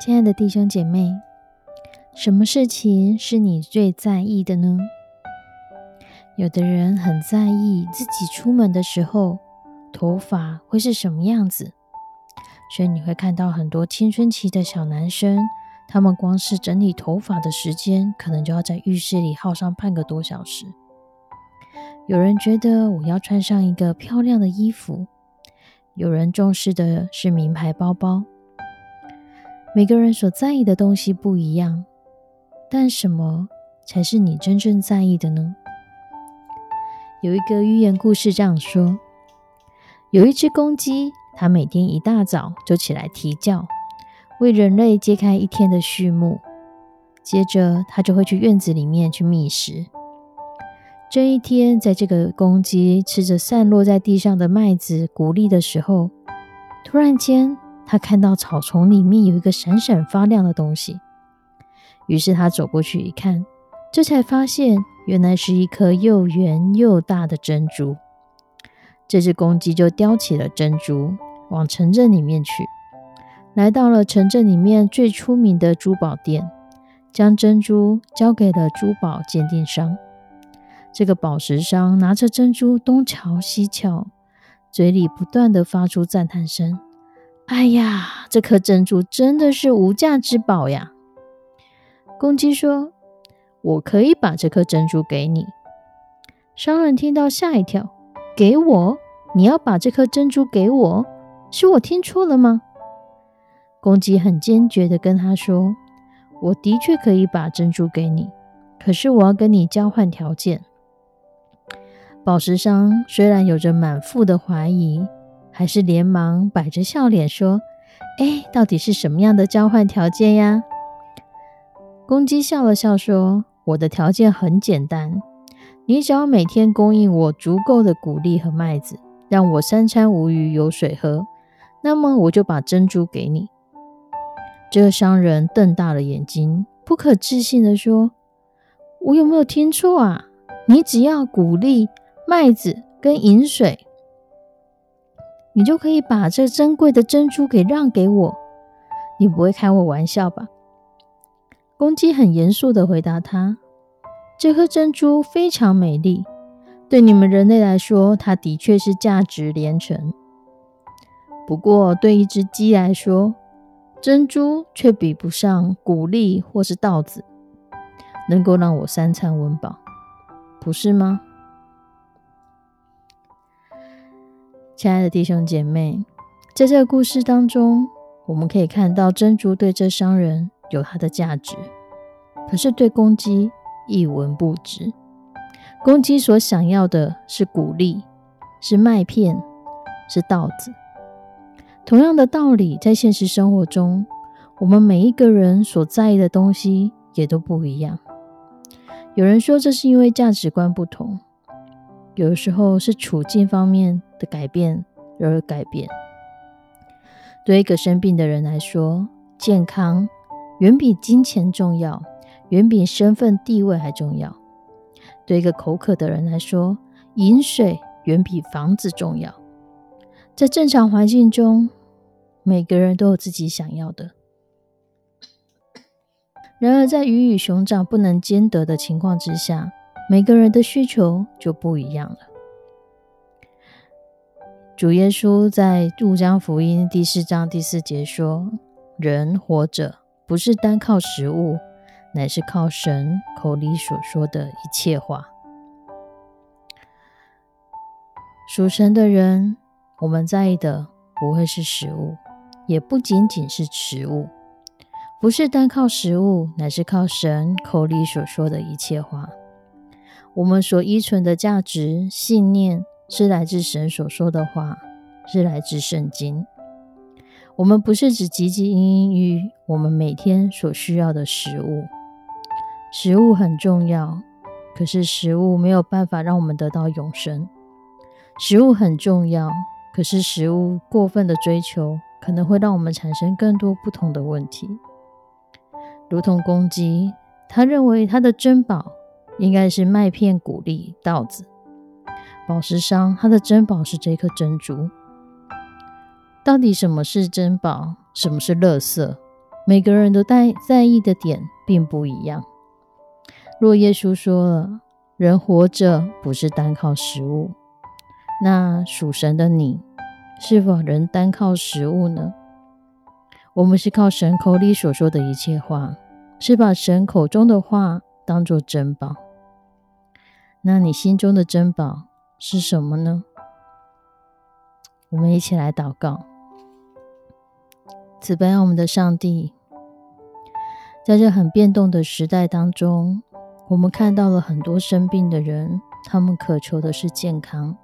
亲爱的弟兄姐妹，什么事情是你最在意的呢？有的人很在意自己出门的时候头发会是什么样子，所以你会看到很多青春期的小男生，他们光是整理头发的时间，可能就要在浴室里耗上半个多小时。有人觉得我要穿上一个漂亮的衣服，有人重视的是名牌包包。每个人所在意的东西不一样，但什么才是你真正在意的呢？有一个寓言故事这样说：有一只公鸡，它每天一大早就起来啼叫，为人类揭开一天的序幕。接着，它就会去院子里面去觅食。这一天，在这个公鸡吃着散落在地上的麦子、谷粒的时候，突然间。他看到草丛里面有一个闪闪发亮的东西，于是他走过去一看，这才发现原来是一颗又圆又大的珍珠。这只公鸡就叼起了珍珠，往城镇里面去，来到了城镇里面最出名的珠宝店，将珍珠交给了珠宝鉴定商。这个宝石商拿着珍珠东瞧西瞧，嘴里不断的发出赞叹声。哎呀，这颗珍珠真的是无价之宝呀！公鸡说：“我可以把这颗珍珠给你。”商人听到吓一跳：“给我？你要把这颗珍珠给我？是我听错了吗？”公鸡很坚决的跟他说：“我的确可以把珍珠给你，可是我要跟你交换条件。”宝石商虽然有着满腹的怀疑。还是连忙摆着笑脸说：“哎，到底是什么样的交换条件呀？”公鸡笑了笑说：“我的条件很简单，你只要每天供应我足够的谷粒和麦子，让我三餐无余有水喝，那么我就把珍珠给你。”这个商人瞪大了眼睛，不可置信的说：“我有没有听错啊？你只要谷粒、麦子跟饮水。”你就可以把这珍贵的珍珠给让给我，你不会开我玩笑吧？公鸡很严肃的回答他：“这颗珍珠非常美丽，对你们人类来说，它的确是价值连城。不过，对一只鸡来说，珍珠却比不上谷粒或是稻子，能够让我三餐温饱，不是吗？”亲爱的弟兄姐妹，在这个故事当中，我们可以看到珍珠对这商人有它的价值，可是对公鸡一文不值。公鸡所想要的是谷粒，是麦片，是稻子。同样的道理，在现实生活中，我们每一个人所在意的东西也都不一样。有人说，这是因为价值观不同。有时候是处境方面的改变而改变。对一个生病的人来说，健康远比金钱重要，远比身份地位还重要。对一个口渴的人来说，饮水远比房子重要。在正常环境中，每个人都有自己想要的。然而，在鱼与熊掌不能兼得的情况之下，每个人的需求就不一样了。主耶稣在《路加福音》第四章第四节说：“人活着不是单靠食物，乃是靠神口里所说的一切话。属神的人，我们在意的不会是食物，也不仅仅是食物，不是单靠食物，乃是靠神口里所说的一切话。我们所依存的价值信念，是来自神所说的话，是来自圣经。我们不是只汲汲营营于我们每天所需要的食物，食物很重要，可是食物没有办法让我们得到永生。食物很重要，可是食物过分的追求可能会让我们产生更多不同的问题，如同公鸡，他认为他的珍宝应该是麦片、谷粒、稻子；宝石商，他的珍宝是这颗珍珠。到底什么是珍宝，什么是垃圾？每个人都在在意的点并不一样。若耶稣说了，人活着不是单靠食物。那属神的你，是否能单靠食物呢？我们是靠神口里所说的一切话，是把神口中的话当作珍宝。那你心中的珍宝是什么呢？我们一起来祷告：慈悲我们的上帝，在这很变动的时代当中，我们看到了很多生病的人，他们渴求的是健康。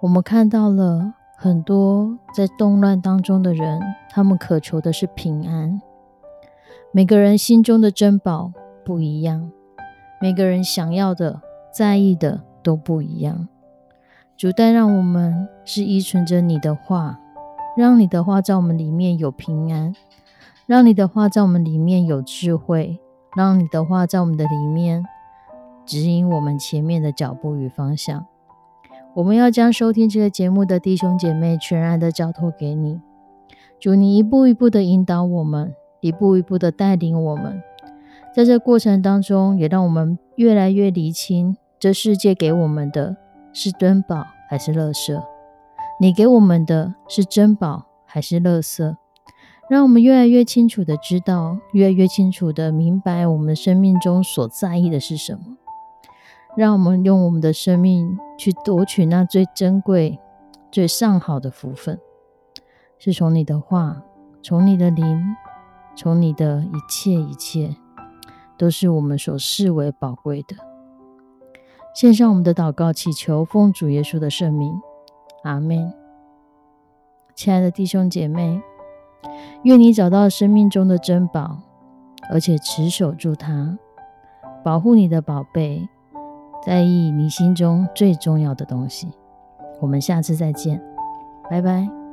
我们看到了很多在动乱当中的人，他们渴求的是平安。每个人心中的珍宝不一样，每个人想要的、在意的都不一样。主，但让我们是依存着你的话，让你的话在我们里面有平安，让你的话在我们里面有智慧，让你的话在我们的里面指引我们前面的脚步与方向。我们要将收听这个节目的弟兄姐妹全然的交托给你，主，你一步一步的引导我们，一步一步的带领我们，在这过程当中，也让我们越来越厘清这世界给我们的是珍宝还是垃圾，你给我们的是珍宝还是垃圾，让我们越来越清楚的知道，越来越清楚的明白我们生命中所在意的是什么。让我们用我们的生命去夺取那最珍贵、最上好的福分，是从你的话、从你的灵、从你的一切一切，都是我们所视为宝贵的。献上我们的祷告，祈求奉主耶稣的圣名，阿门。亲爱的弟兄姐妹，愿你找到生命中的珍宝，而且持守住它，保护你的宝贝。在意你心中最重要的东西。我们下次再见，拜拜。